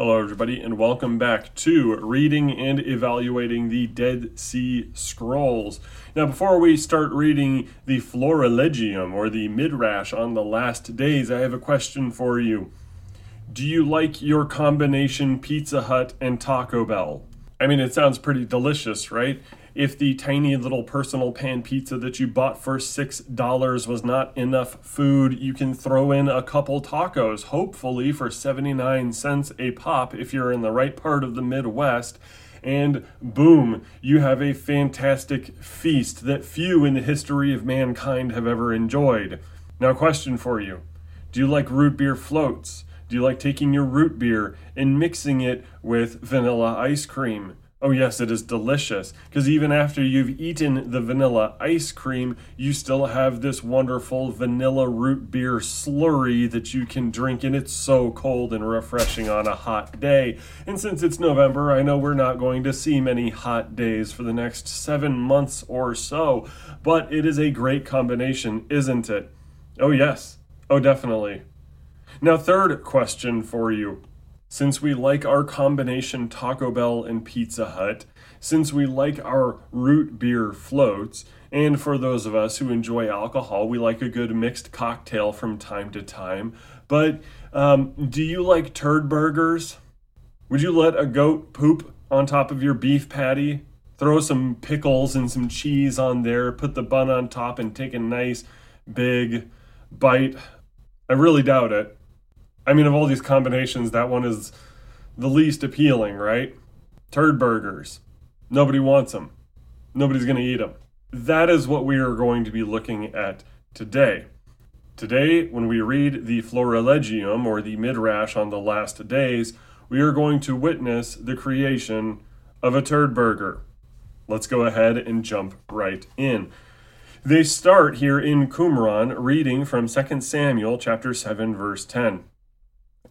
Hello, everybody, and welcome back to reading and evaluating the Dead Sea Scrolls. Now, before we start reading the Florilegium or the Midrash on the last days, I have a question for you. Do you like your combination Pizza Hut and Taco Bell? I mean, it sounds pretty delicious, right? If the tiny little personal pan pizza that you bought for $6 was not enough food, you can throw in a couple tacos, hopefully for 79 cents a pop if you're in the right part of the Midwest. And boom, you have a fantastic feast that few in the history of mankind have ever enjoyed. Now, question for you Do you like root beer floats? Do you like taking your root beer and mixing it with vanilla ice cream? Oh, yes, it is delicious. Because even after you've eaten the vanilla ice cream, you still have this wonderful vanilla root beer slurry that you can drink, and it's so cold and refreshing on a hot day. And since it's November, I know we're not going to see many hot days for the next seven months or so, but it is a great combination, isn't it? Oh, yes. Oh, definitely. Now, third question for you. Since we like our combination Taco Bell and Pizza Hut, since we like our root beer floats, and for those of us who enjoy alcohol, we like a good mixed cocktail from time to time. But um, do you like turd burgers? Would you let a goat poop on top of your beef patty? Throw some pickles and some cheese on there, put the bun on top, and take a nice big bite? I really doubt it. I mean, of all these combinations, that one is the least appealing, right? Turd burgers. Nobody wants them. Nobody's going to eat them. That is what we are going to be looking at today. Today, when we read the Florilegium or the Midrash on the last days, we are going to witness the creation of a turd burger. Let's go ahead and jump right in. They start here in Qumran reading from 2 Samuel chapter 7 verse 10.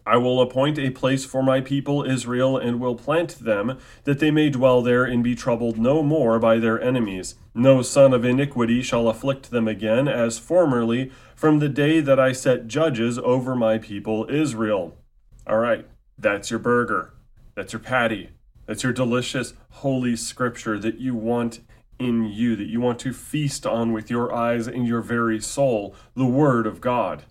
I will appoint a place for my people Israel, and will plant them, that they may dwell there and be troubled no more by their enemies. No son of iniquity shall afflict them again, as formerly, from the day that I set judges over my people Israel. All right, that's your burger. That's your patty. That's your delicious holy scripture that you want in you, that you want to feast on with your eyes and your very soul, the Word of God.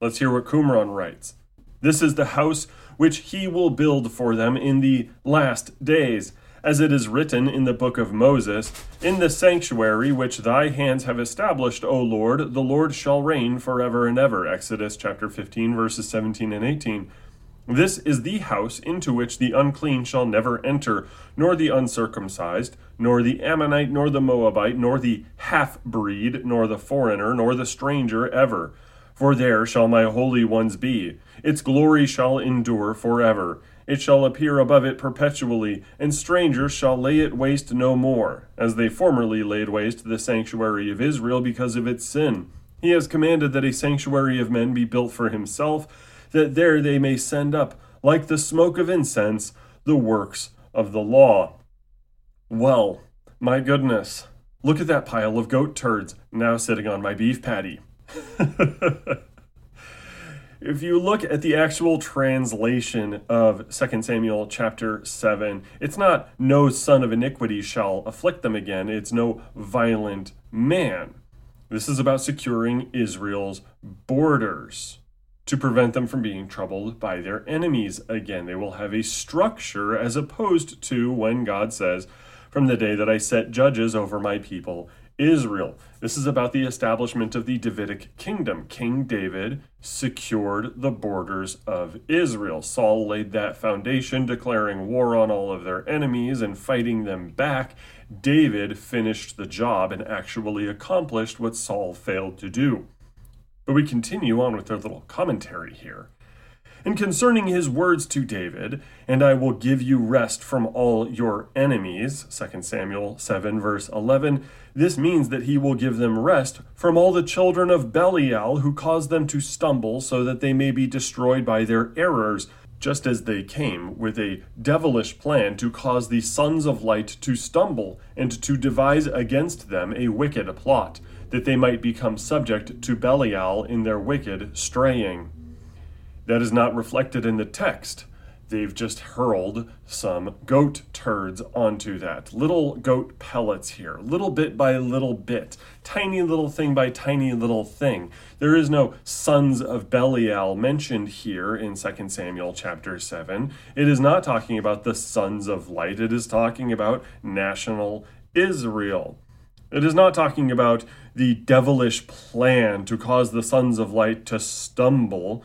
Let's hear what Qumran writes. This is the house which he will build for them in the last days, as it is written in the book of Moses In the sanctuary which thy hands have established, O Lord, the Lord shall reign forever and ever. Exodus chapter 15, verses 17 and 18. This is the house into which the unclean shall never enter, nor the uncircumcised, nor the Ammonite, nor the Moabite, nor the half breed, nor the foreigner, nor the stranger ever for there shall my holy ones be. Its glory shall endure forever. It shall appear above it perpetually, and strangers shall lay it waste no more, as they formerly laid waste the sanctuary of Israel because of its sin. He has commanded that a sanctuary of men be built for himself, that there they may send up, like the smoke of incense, the works of the law. Well, my goodness, look at that pile of goat turds now sitting on my beef patty. if you look at the actual translation of 2 Samuel chapter 7, it's not no son of iniquity shall afflict them again, it's no violent man. This is about securing Israel's borders to prevent them from being troubled by their enemies again. They will have a structure as opposed to when God says, From the day that I set judges over my people Israel. This is about the establishment of the Davidic kingdom. King David secured the borders of Israel. Saul laid that foundation, declaring war on all of their enemies and fighting them back. David finished the job and actually accomplished what Saul failed to do. But we continue on with our little commentary here. And concerning his words to David, and I will give you rest from all your enemies, 2 Samuel 7, verse 11, this means that he will give them rest from all the children of Belial who cause them to stumble, so that they may be destroyed by their errors, just as they came with a devilish plan to cause the sons of light to stumble, and to devise against them a wicked plot, that they might become subject to Belial in their wicked straying. That is not reflected in the text. they've just hurled some goat turds onto that. Little goat pellets here, little bit by little bit, tiny little thing by tiny little thing. There is no sons of Belial mentioned here in 2 Samuel chapter 7. It is not talking about the sons of light, it is talking about national Israel. It is not talking about the devilish plan to cause the sons of light to stumble.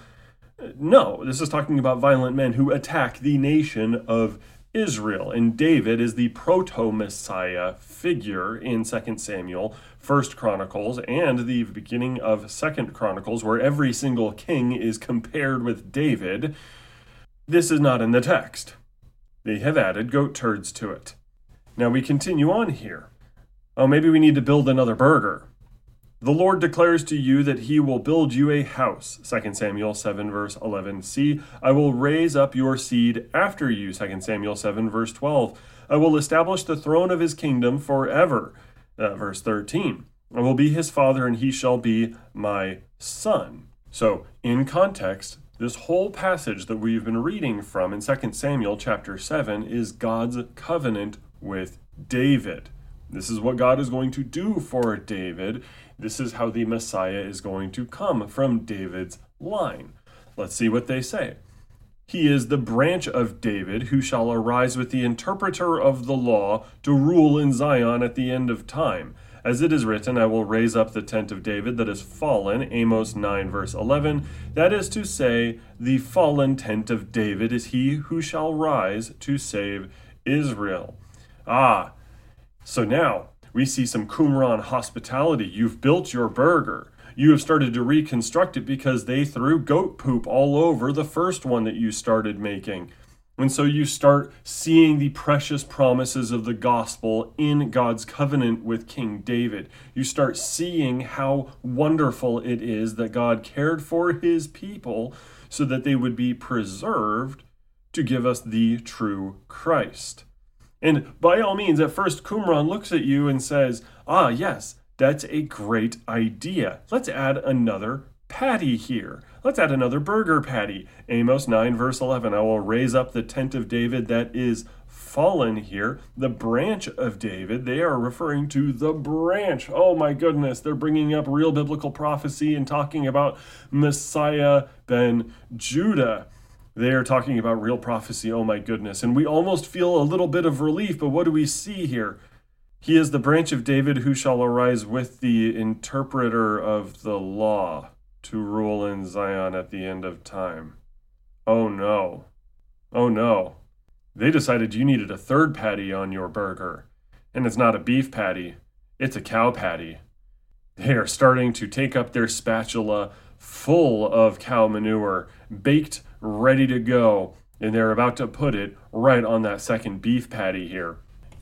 No, this is talking about violent men who attack the nation of Israel. And David is the proto Messiah figure in 2 Samuel, 1 Chronicles, and the beginning of 2 Chronicles, where every single king is compared with David. This is not in the text. They have added goat turds to it. Now we continue on here. Oh, maybe we need to build another burger. The Lord declares to you that he will build you a house. 2 Samuel 7, verse 11. See, I will raise up your seed after you. 2 Samuel 7, verse 12. I will establish the throne of his kingdom forever. Uh, verse 13. I will be his father, and he shall be my son. So, in context, this whole passage that we've been reading from in 2 Samuel chapter 7 is God's covenant with David. This is what God is going to do for David. This is how the Messiah is going to come from David's line. Let's see what they say. He is the branch of David who shall arise with the interpreter of the law to rule in Zion at the end of time. As it is written, I will raise up the tent of David that is fallen. Amos 9, verse 11. That is to say, the fallen tent of David is he who shall rise to save Israel. Ah, so now we see some Qumran hospitality. You've built your burger. You have started to reconstruct it because they threw goat poop all over the first one that you started making. And so you start seeing the precious promises of the gospel in God's covenant with King David. You start seeing how wonderful it is that God cared for his people so that they would be preserved to give us the true Christ. And by all means, at first, Qumran looks at you and says, Ah, yes, that's a great idea. Let's add another patty here. Let's add another burger patty. Amos 9, verse 11 I will raise up the tent of David that is fallen here, the branch of David. They are referring to the branch. Oh my goodness, they're bringing up real biblical prophecy and talking about Messiah ben Judah. They are talking about real prophecy. Oh my goodness. And we almost feel a little bit of relief, but what do we see here? He is the branch of David who shall arise with the interpreter of the law to rule in Zion at the end of time. Oh no. Oh no. They decided you needed a third patty on your burger. And it's not a beef patty, it's a cow patty. They are starting to take up their spatula full of cow manure, baked ready to go, and they're about to put it right on that second beef patty here.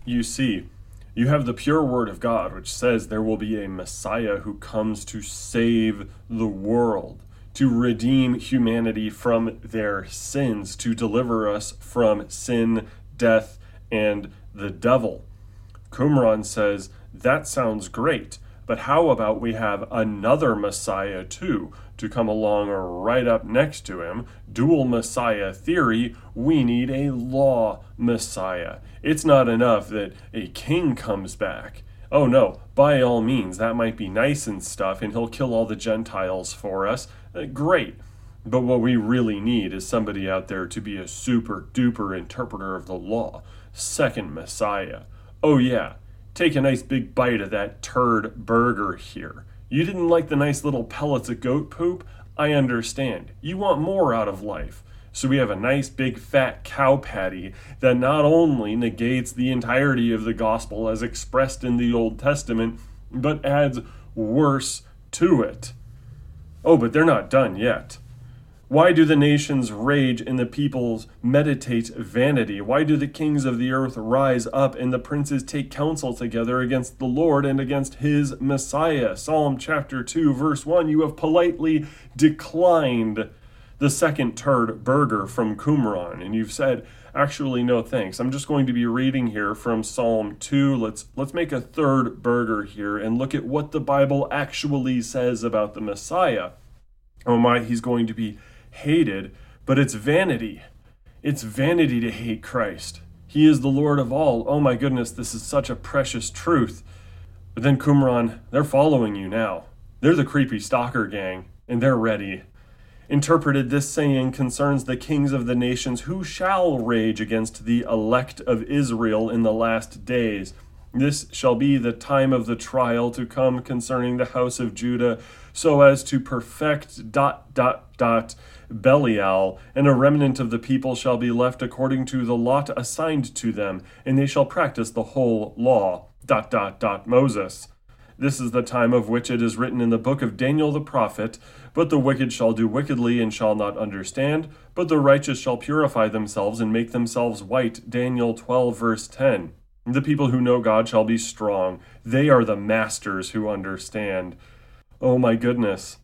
You see, you have the pure word of God, which says there will be a Messiah who comes to save the world, to redeem humanity from their sins, to deliver us from sin, death, and the devil. Qumran says, That sounds great, but how about we have another Messiah too, to come along right up next to him. Dual Messiah theory, we need a law Messiah. It's not enough that a king comes back. Oh no, by all means, that might be nice and stuff, and he'll kill all the Gentiles for us. Uh, great. But what we really need is somebody out there to be a super duper interpreter of the law. Second Messiah. Oh, yeah, take a nice big bite of that turd burger here. You didn't like the nice little pellets of goat poop? I understand. You want more out of life. So we have a nice big fat cow patty that not only negates the entirety of the gospel as expressed in the Old Testament, but adds worse to it. Oh, but they're not done yet. Why do the nations rage and the peoples meditate vanity? Why do the kings of the earth rise up and the princes take counsel together against the Lord and against his Messiah? Psalm chapter 2, verse 1 You have politely declined the second turd burger from Qumran, and you've said, actually no thanks i'm just going to be reading here from psalm 2 let's let's make a third burger here and look at what the bible actually says about the messiah oh my he's going to be hated, but it's vanity. It's vanity to hate Christ. He is the Lord of all. Oh my goodness, this is such a precious truth. But then Qumran, they're following you now. They're the creepy stalker gang, and they're ready. Interpreted, this saying concerns the kings of the nations who shall rage against the elect of Israel in the last days. This shall be the time of the trial to come concerning the house of Judah, so as to perfect dot dot dot Belial, and a remnant of the people shall be left according to the lot assigned to them, and they shall practice the whole law. Dot dot dot Moses. This is the time of which it is written in the book of Daniel the prophet But the wicked shall do wickedly and shall not understand, but the righteous shall purify themselves and make themselves white. Daniel 12, verse 10. The people who know God shall be strong. They are the masters who understand. Oh my goodness.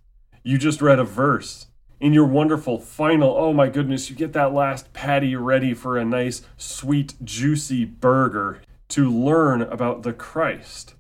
You just read a verse. In your wonderful final, oh my goodness, you get that last patty ready for a nice, sweet, juicy burger to learn about the Christ.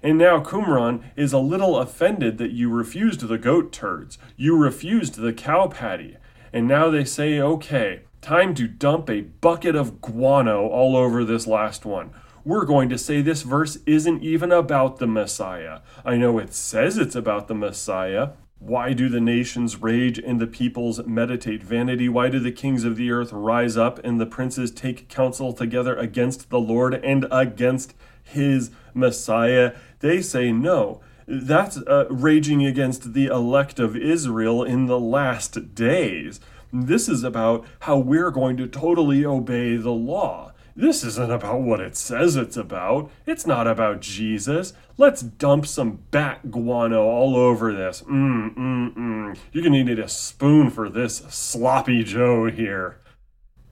And now Qumran is a little offended that you refused the goat turds. You refused the cow patty. And now they say, okay, time to dump a bucket of guano all over this last one. We're going to say this verse isn't even about the Messiah. I know it says it's about the Messiah, why do the nations rage and the peoples meditate vanity? Why do the kings of the earth rise up and the princes take counsel together against the Lord and against his Messiah? They say no. That's uh, raging against the elect of Israel in the last days. This is about how we're going to totally obey the law. This isn't about what it says it's about. It's not about Jesus. Let's dump some bat guano all over this. Mmm, mmm, mmm. You're gonna need a spoon for this sloppy Joe here.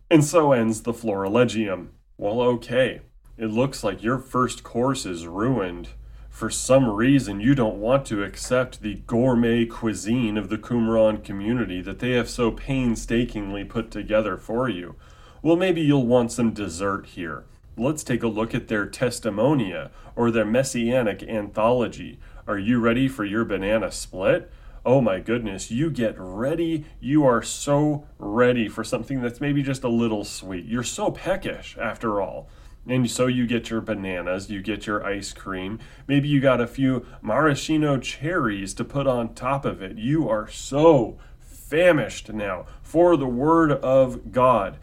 And so ends the Florilegium. Well, okay. It looks like your first course is ruined. For some reason, you don't want to accept the gourmet cuisine of the Qumran community that they have so painstakingly put together for you. Well, maybe you'll want some dessert here. Let's take a look at their testimonia or their messianic anthology. Are you ready for your banana split? Oh my goodness, you get ready. You are so ready for something that's maybe just a little sweet. You're so peckish, after all. And so you get your bananas, you get your ice cream. Maybe you got a few maraschino cherries to put on top of it. You are so famished now for the Word of God.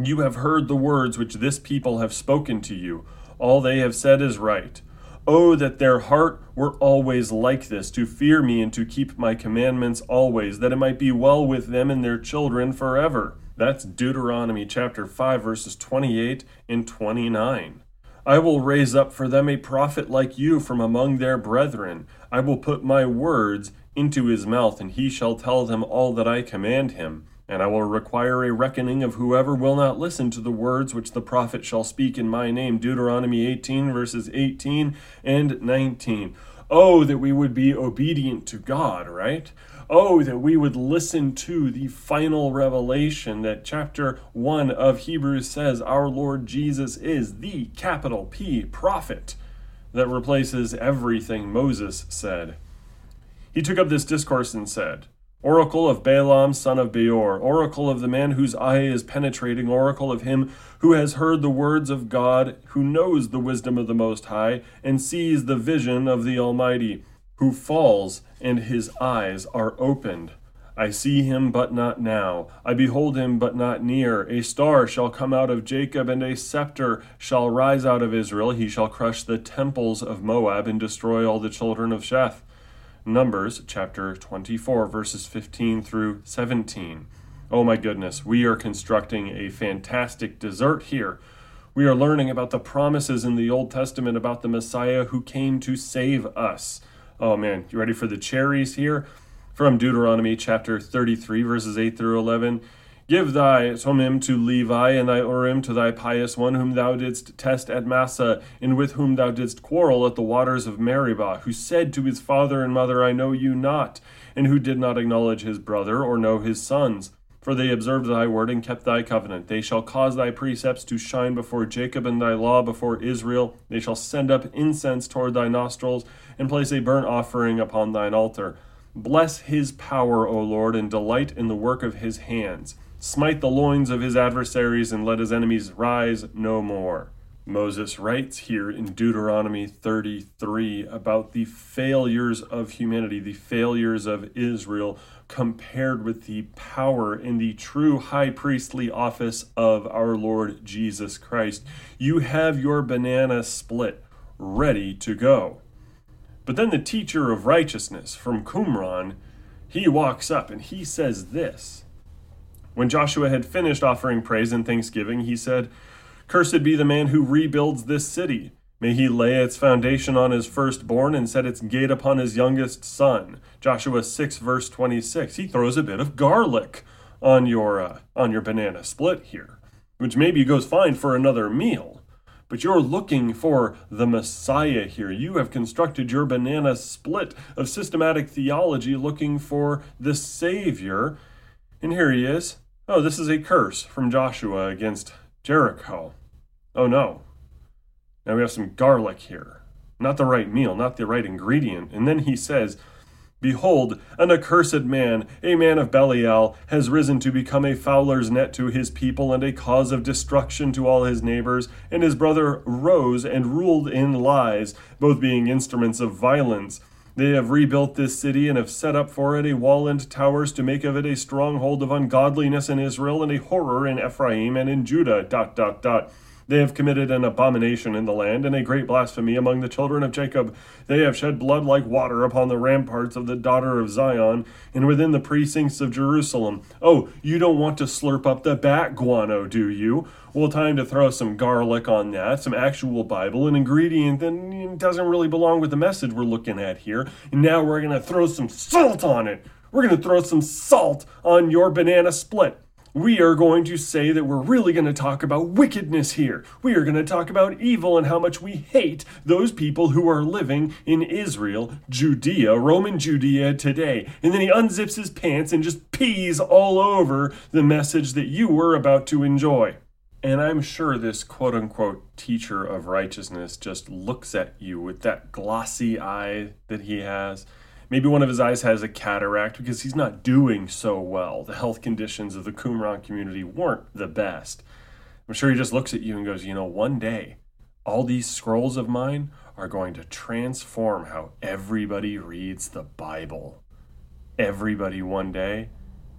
You have heard the words which this people have spoken to you. All they have said is right. Oh, that their heart were always like this, to fear me and to keep my commandments always, that it might be well with them and their children forever. That's Deuteronomy chapter 5, verses 28 and 29. I will raise up for them a prophet like you from among their brethren. I will put my words into his mouth, and he shall tell them all that I command him. And I will require a reckoning of whoever will not listen to the words which the prophet shall speak in my name. Deuteronomy 18, verses 18 and 19. Oh, that we would be obedient to God, right? Oh, that we would listen to the final revelation that chapter 1 of Hebrews says our Lord Jesus is the capital P prophet that replaces everything Moses said. He took up this discourse and said, Oracle of Balaam, son of Beor, oracle of the man whose eye is penetrating, oracle of him who has heard the words of God, who knows the wisdom of the Most High, and sees the vision of the Almighty, who falls, and his eyes are opened. I see him, but not now. I behold him, but not near. A star shall come out of Jacob, and a scepter shall rise out of Israel. He shall crush the temples of Moab and destroy all the children of Sheth. Numbers chapter 24, verses 15 through 17. Oh my goodness, we are constructing a fantastic dessert here. We are learning about the promises in the Old Testament about the Messiah who came to save us. Oh man, you ready for the cherries here? From Deuteronomy chapter 33, verses 8 through 11. Give thy Thummim to Levi, and thy Urim to thy pious one, whom thou didst test at Massa, and with whom thou didst quarrel at the waters of Meribah, who said to his father and mother, I know you not, and who did not acknowledge his brother, or know his sons. For they observed thy word and kept thy covenant. They shall cause thy precepts to shine before Jacob, and thy law before Israel. They shall send up incense toward thy nostrils, and place a burnt offering upon thine altar. Bless his power, O Lord, and delight in the work of his hands. Smite the loins of his adversaries, and let his enemies rise no more. Moses writes here in Deuteronomy 33 about the failures of humanity, the failures of Israel, compared with the power in the true high priestly office of our Lord Jesus Christ. You have your banana split ready to go. But then the teacher of righteousness from Qumran, he walks up and he says this. When Joshua had finished offering praise and thanksgiving, he said, Cursed be the man who rebuilds this city. May he lay its foundation on his firstborn and set its gate upon his youngest son. Joshua 6 verse 26. He throws a bit of garlic on your uh, on your banana split here, which maybe goes fine for another meal. But you're looking for the Messiah here. You have constructed your banana split of systematic theology looking for the Savior. And here he is. Oh, this is a curse from Joshua against Jericho. Oh no. Now we have some garlic here. Not the right meal, not the right ingredient. And then he says, Behold, an accursed man, a man of Belial, has risen to become a fowler's net to his people and a cause of destruction to all his neighbors. And his brother rose and ruled in lies, both being instruments of violence. They have rebuilt this city and have set up for it a wall and towers to make of it a stronghold of ungodliness in Israel and a horror in Ephraim and in Judah. Dot dot dot. They have committed an abomination in the land and a great blasphemy among the children of Jacob. They have shed blood like water upon the ramparts of the daughter of Zion and within the precincts of Jerusalem. Oh, you don't want to slurp up the bat guano, do you? Well, time to throw some garlic on that, some actual Bible, an ingredient that doesn't really belong with the message we're looking at here. And now we're going to throw some salt on it. We're going to throw some salt on your banana split we are going to say that we're really going to talk about wickedness here. We are going to talk about evil and how much we hate those people who are living in Israel, Judea, Roman Judea today. And then he unzips his pants and just pees all over the message that you were about to enjoy. And I'm sure this quote unquote teacher of righteousness just looks at you with that glossy eye that he has Maybe one of his eyes has a cataract because he's not doing so well. The health conditions of the Qumran community weren't the best. I'm sure he just looks at you and goes, You know, one day, all these scrolls of mine are going to transform how everybody reads the Bible. Everybody one day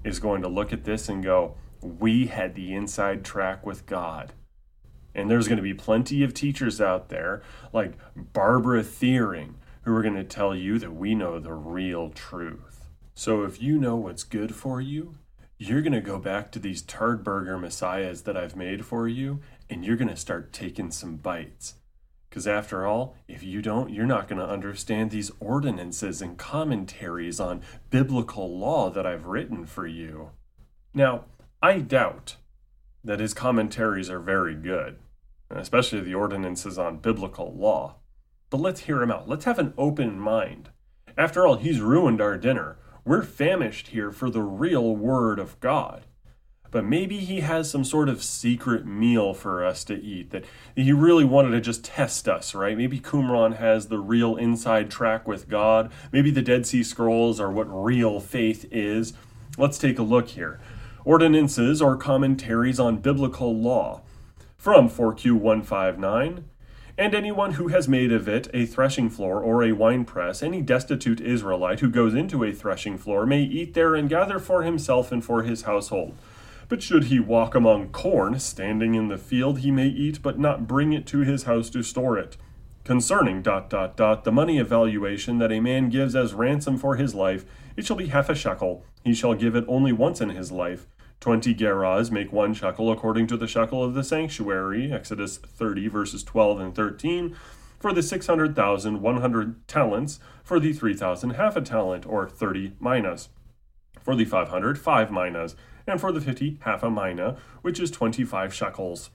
is going to look at this and go, We had the inside track with God. And there's going to be plenty of teachers out there like Barbara Thiering who are going to tell you that we know the real truth. So if you know what's good for you, you're going to go back to these turd burger messiahs that I've made for you, and you're going to start taking some bites. Because after all, if you don't, you're not going to understand these ordinances and commentaries on biblical law that I've written for you. Now, I doubt that his commentaries are very good, especially the ordinances on biblical law. But let's hear him out. Let's have an open mind. After all, he's ruined our dinner. We're famished here for the real Word of God. But maybe he has some sort of secret meal for us to eat that he really wanted to just test us, right? Maybe Qumran has the real inside track with God. Maybe the Dead Sea Scrolls are what real faith is. Let's take a look here. Ordinances or commentaries on biblical law. From 4Q159 and anyone who has made of it a threshing floor or a winepress, any destitute Israelite who goes into a threshing floor may eat there and gather for himself and for his household. But should he walk among corn standing in the field, he may eat, but not bring it to his house to store it. Concerning dot dot dot the money evaluation that a man gives as ransom for his life, it shall be half a shekel. He shall give it only once in his life. Twenty gerahs make one shekel according to the shekel of the sanctuary, Exodus 30, verses 12 and 13. For the 600,000, 100 talents. For the 3,000, half a talent, or 30 minas. For the 500, 5 minas. And for the 50, half a mina, which is 25 shekels.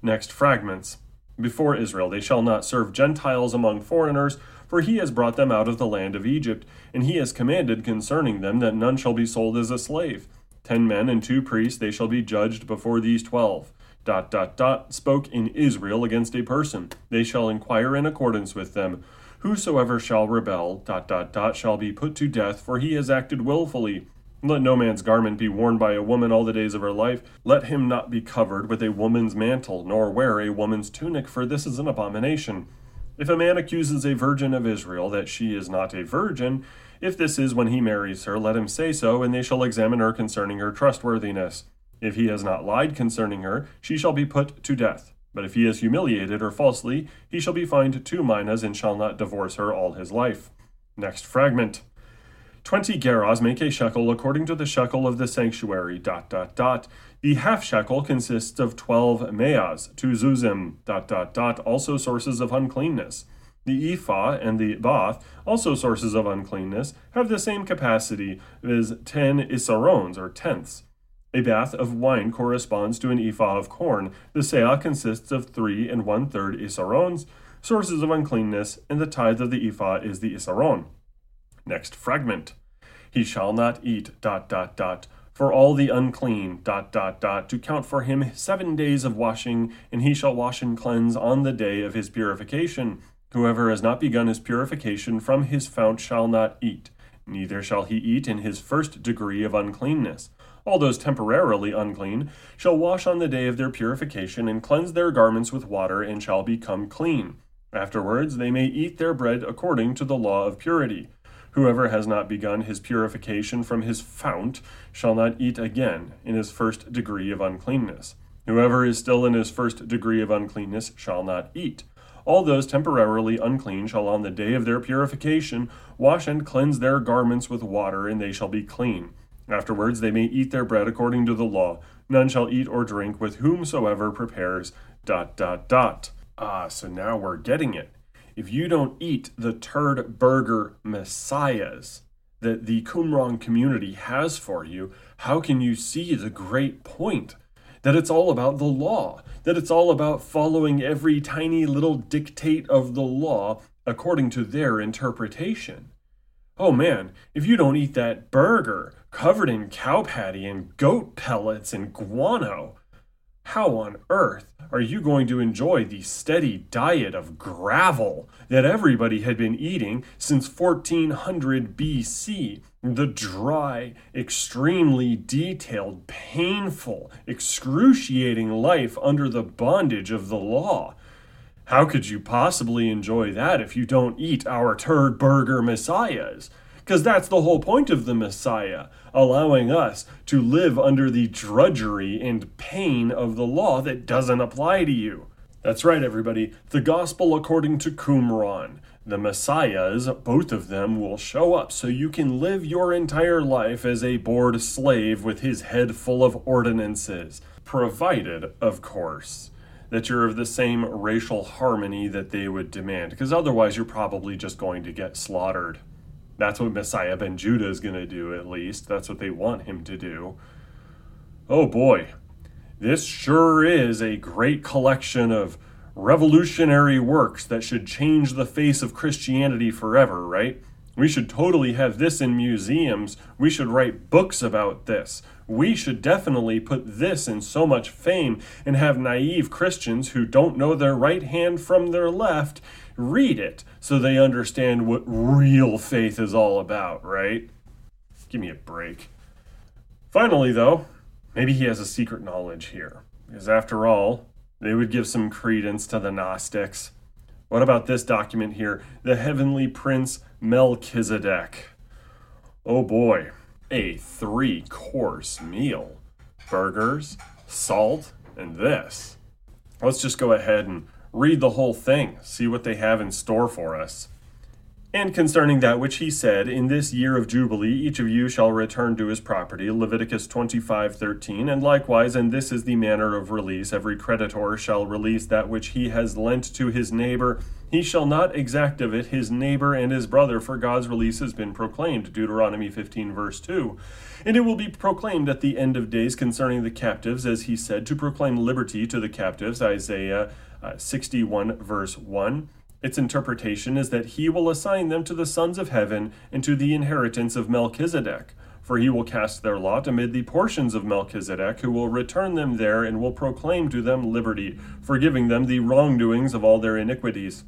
Next, fragments. Before Israel they shall not serve Gentiles among foreigners, for he has brought them out of the land of Egypt, and he has commanded concerning them that none shall be sold as a slave ten men and two priests, they shall be judged before these twelve. Dot, dot, dot, spoke in Israel against a person. They shall inquire in accordance with them. Whosoever shall rebel, dot, dot, dot, shall be put to death, for he has acted wilfully. Let no man's garment be worn by a woman all the days of her life. Let him not be covered with a woman's mantle, nor wear a woman's tunic, for this is an abomination. If a man accuses a virgin of Israel that she is not a virgin, if this is when he marries her, let him say so, and they shall examine her concerning her trustworthiness. If he has not lied concerning her, she shall be put to death. But if he has humiliated her falsely, he shall be fined two minas and shall not divorce her all his life. Next fragment. Twenty gerahs make a shekel according to the shekel of the sanctuary. Dot dot dot. The half shekel consists of twelve meahs, two zuzim. Dot dot dot. Also sources of uncleanness. The ephah and the bath, also sources of uncleanness, have the same capacity as ten isarons or tenths. A bath of wine corresponds to an ephah of corn. The seah consists of three and one third isarons, sources of uncleanness, and the tithe of the ephah is the isaron. Next fragment. He shall not eat, dot, dot, dot, for all the unclean, dot, dot, dot, to count for him seven days of washing, and he shall wash and cleanse on the day of his purification. Whoever has not begun his purification from his fount shall not eat, neither shall he eat in his first degree of uncleanness. All those temporarily unclean shall wash on the day of their purification, and cleanse their garments with water, and shall become clean. Afterwards they may eat their bread according to the law of purity. Whoever has not begun his purification from his fount shall not eat again in his first degree of uncleanness. Whoever is still in his first degree of uncleanness shall not eat. All those temporarily unclean shall on the day of their purification wash and cleanse their garments with water, and they shall be clean. Afterwards they may eat their bread according to the law. None shall eat or drink with whomsoever prepares. Dot dot dot. Ah, so now we're getting it if you don't eat the turd burger messiahs that the Qumran community has for you, how can you see the great point? That it's all about the law, that it's all about following every tiny little dictate of the law according to their interpretation. Oh man, if you don't eat that burger covered in cow patty and goat pellets and guano, how on earth are you going to enjoy the steady diet of gravel that everybody had been eating since 1400 BC? The dry, extremely detailed, painful, excruciating life under the bondage of the law. How could you possibly enjoy that if you don't eat our turd burger messiahs? Because that's the whole point of the Messiah, allowing us to live under the drudgery and pain of the law that doesn't apply to you. That's right, everybody. The gospel according to Qumran. The Messiahs, both of them, will show up so you can live your entire life as a bored slave with his head full of ordinances. Provided, of course, that you're of the same racial harmony that they would demand, because otherwise you're probably just going to get slaughtered. That's what Messiah ben Judah is going to do, at least. That's what they want him to do. Oh boy, this sure is a great collection of revolutionary works that should change the face of Christianity forever, right? We should totally have this in museums. We should write books about this. We should definitely put this in so much fame and have naive Christians who don't know their right hand from their left read it so they understand what real faith is all about, right? Give me a break. Finally, though, maybe he has a secret knowledge here. Because after all, they would give some credence to the Gnostics. What about this document here? The Heavenly Prince Melchizedek. Oh boy, a three course meal burgers, salt, and this. Let's just go ahead and read the whole thing, see what they have in store for us. And concerning that which he said, In this year of Jubilee each of you shall return to his property, Leviticus 25:13, and likewise, and this is the manner of release, every creditor shall release that which he has lent to his neighbor. He shall not exact of it his neighbor and his brother, for God's release has been proclaimed, Deuteronomy 15, verse 2. And it will be proclaimed at the end of days concerning the captives, as he said, to proclaim liberty to the captives, Isaiah uh, 61, verse 1. Its interpretation is that he will assign them to the sons of heaven and to the inheritance of Melchizedek. For he will cast their lot amid the portions of Melchizedek, who will return them there and will proclaim to them liberty, forgiving them the wrongdoings of all their iniquities.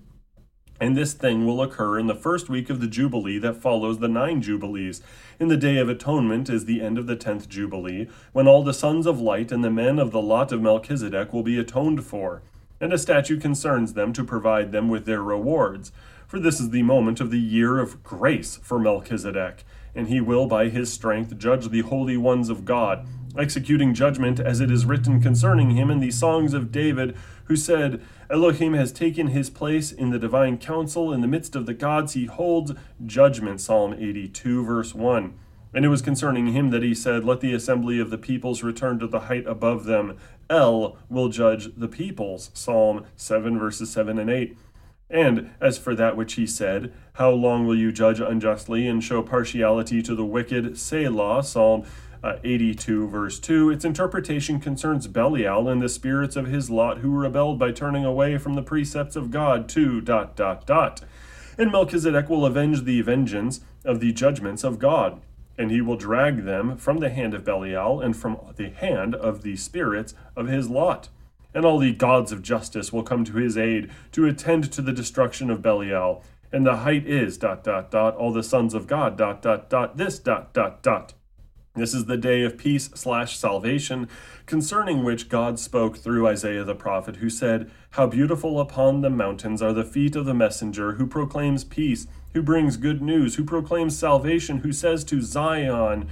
And this thing will occur in the first week of the Jubilee that follows the nine Jubilees. In the Day of Atonement is the end of the tenth Jubilee, when all the sons of light and the men of the lot of Melchizedek will be atoned for. And a statute concerns them to provide them with their rewards. For this is the moment of the year of grace for Melchizedek, and he will by his strength judge the holy ones of God executing judgment as it is written concerning him in the songs of David, who said, Elohim has taken his place in the divine council. In the midst of the gods, he holds judgment. Psalm 82, verse 1. And it was concerning him that he said, Let the assembly of the peoples return to the height above them. El will judge the peoples. Psalm 7, verses 7 and 8. And as for that which he said, How long will you judge unjustly and show partiality to the wicked? Selah. Psalm uh, 82, verse 2. Its interpretation concerns Belial and the spirits of his lot who rebelled by turning away from the precepts of God, 2. Dot, dot, dot. And Melchizedek will avenge the vengeance of the judgments of God, and he will drag them from the hand of Belial and from the hand of the spirits of his lot. And all the gods of justice will come to his aid to attend to the destruction of Belial. And the height is dot dot dot all the sons of God dot dot dot this dot dot dot. This is the day of peace slash salvation, concerning which God spoke through Isaiah the prophet, who said, How beautiful upon the mountains are the feet of the messenger who proclaims peace, who brings good news, who proclaims salvation, who says to Zion,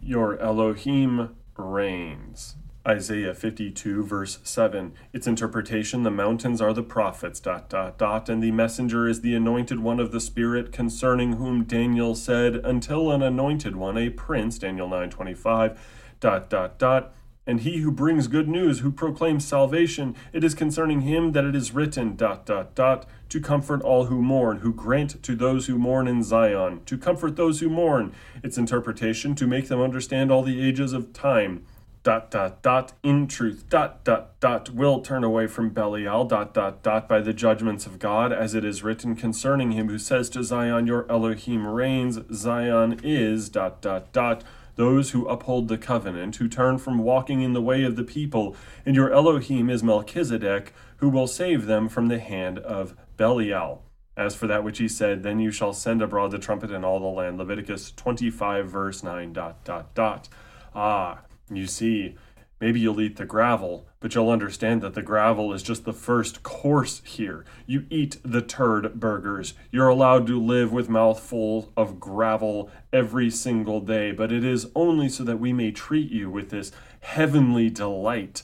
Your Elohim reigns. Isaiah 52, verse 7. Its interpretation the mountains are the prophets, dot, dot, dot, and the messenger is the anointed one of the Spirit, concerning whom Daniel said, Until an anointed one, a prince, Daniel 9, 25, dot, dot, dot. And he who brings good news, who proclaims salvation, it is concerning him that it is written, dot, dot, dot, to comfort all who mourn, who grant to those who mourn in Zion, to comfort those who mourn. Its interpretation, to make them understand all the ages of time dot dot dot in truth dot dot dot will turn away from Belial dot dot dot by the judgments of God as it is written concerning him who says to Zion your Elohim reigns. Zion is dot dot dot those who uphold the covenant who turn from walking in the way of the people. And your Elohim is Melchizedek who will save them from the hand of Belial. As for that which he said then you shall send abroad the trumpet in all the land. Leviticus 25 verse 9 dot dot dot. Ah you see, maybe you'll eat the gravel, but you'll understand that the gravel is just the first course here. You eat the turd burgers. You're allowed to live with mouthful of gravel every single day, but it is only so that we may treat you with this heavenly delight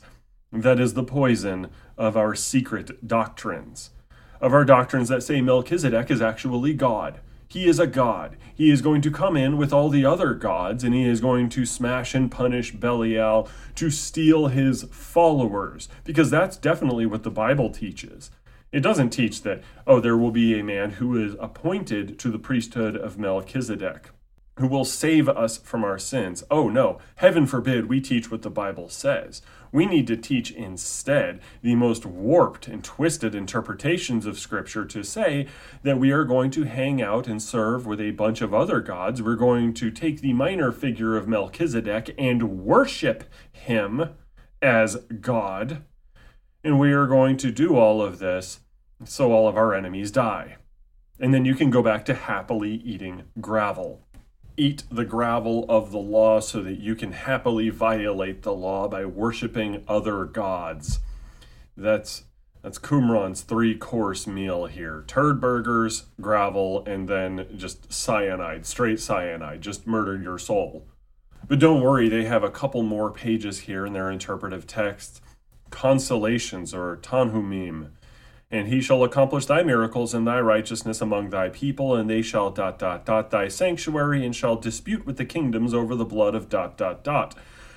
that is the poison of our secret doctrines. Of our doctrines that say Melchizedek is actually God he is a god. He is going to come in with all the other gods and he is going to smash and punish Belial to steal his followers, because that's definitely what the Bible teaches. It doesn't teach that, oh, there will be a man who is appointed to the priesthood of Melchizedek who will save us from our sins. Oh no, heaven forbid we teach what the Bible says. We need to teach instead the most warped and twisted interpretations of Scripture to say that we are going to hang out and serve with a bunch of other gods. We're going to take the minor figure of Melchizedek and worship him as God. And we are going to do all of this so all of our enemies die. And then you can go back to happily eating gravel eat the gravel of the law so that you can happily violate the law by worshiping other gods. That's that's Qumran's three course meal here. Turd burgers, gravel, and then just cyanide, straight cyanide. Just murder your soul. But don't worry, they have a couple more pages here in their interpretive text. Consolations or Tanhumim and he shall accomplish thy miracles and thy righteousness among thy people, and they shall dot dot dot thy sanctuary, and shall dispute with the kingdoms over the blood of dot dot dot.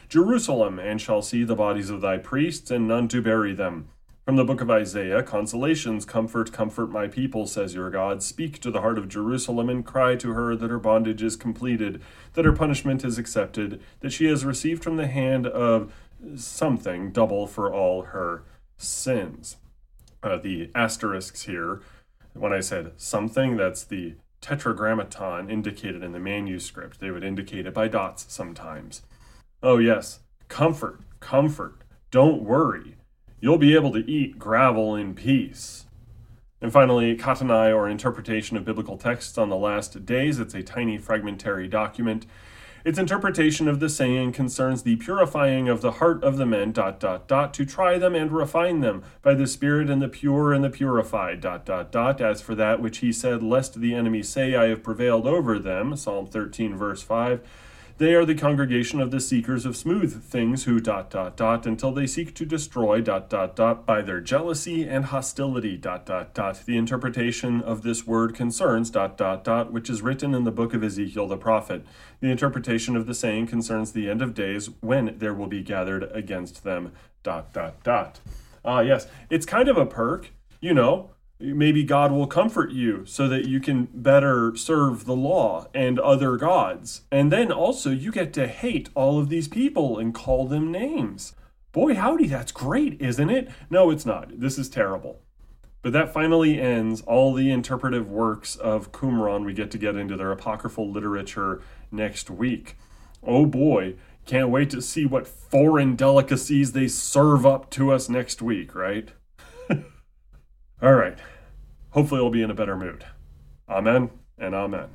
Jerusalem, and shall see the bodies of thy priests, and none to bury them. From the book of Isaiah, consolations, comfort, comfort my people, says your God. Speak to the heart of Jerusalem, and cry to her that her bondage is completed, that her punishment is accepted, that she has received from the hand of something double for all her sins uh, the asterisks here. When I said something, that's the tetragrammaton indicated in the manuscript. They would indicate it by dots sometimes. Oh, yes, comfort, comfort. Don't worry. You'll be able to eat gravel in peace. And finally, Catenae, or Interpretation of Biblical Texts on the Last Days. It's a tiny fragmentary document. Its interpretation of the saying concerns the purifying of the heart of the men, dot, dot, dot, to try them and refine them by the Spirit and the pure and the purified, dot, dot, dot. As for that which he said, lest the enemy say, I have prevailed over them, Psalm 13, verse 5 they are the congregation of the seekers of smooth things who dot dot dot until they seek to destroy dot dot dot by their jealousy and hostility dot dot dot. The interpretation of this word concerns dot dot dot which is written in the book of Ezekiel the prophet. The interpretation of the saying concerns the end of days when there will be gathered against them dot dot dot. Ah yes, it's kind of a perk, you know maybe God will comfort you so that you can better serve the law and other gods. And then also, you get to hate all of these people and call them names. Boy, howdy, that's great, isn't it? No, it's not. This is terrible. But that finally ends all the interpretive works of Qumran. We get to get into their apocryphal literature next week. Oh boy, can't wait to see what foreign delicacies they serve up to us next week, right? All right. Hopefully, we'll be in a better mood. Amen and amen.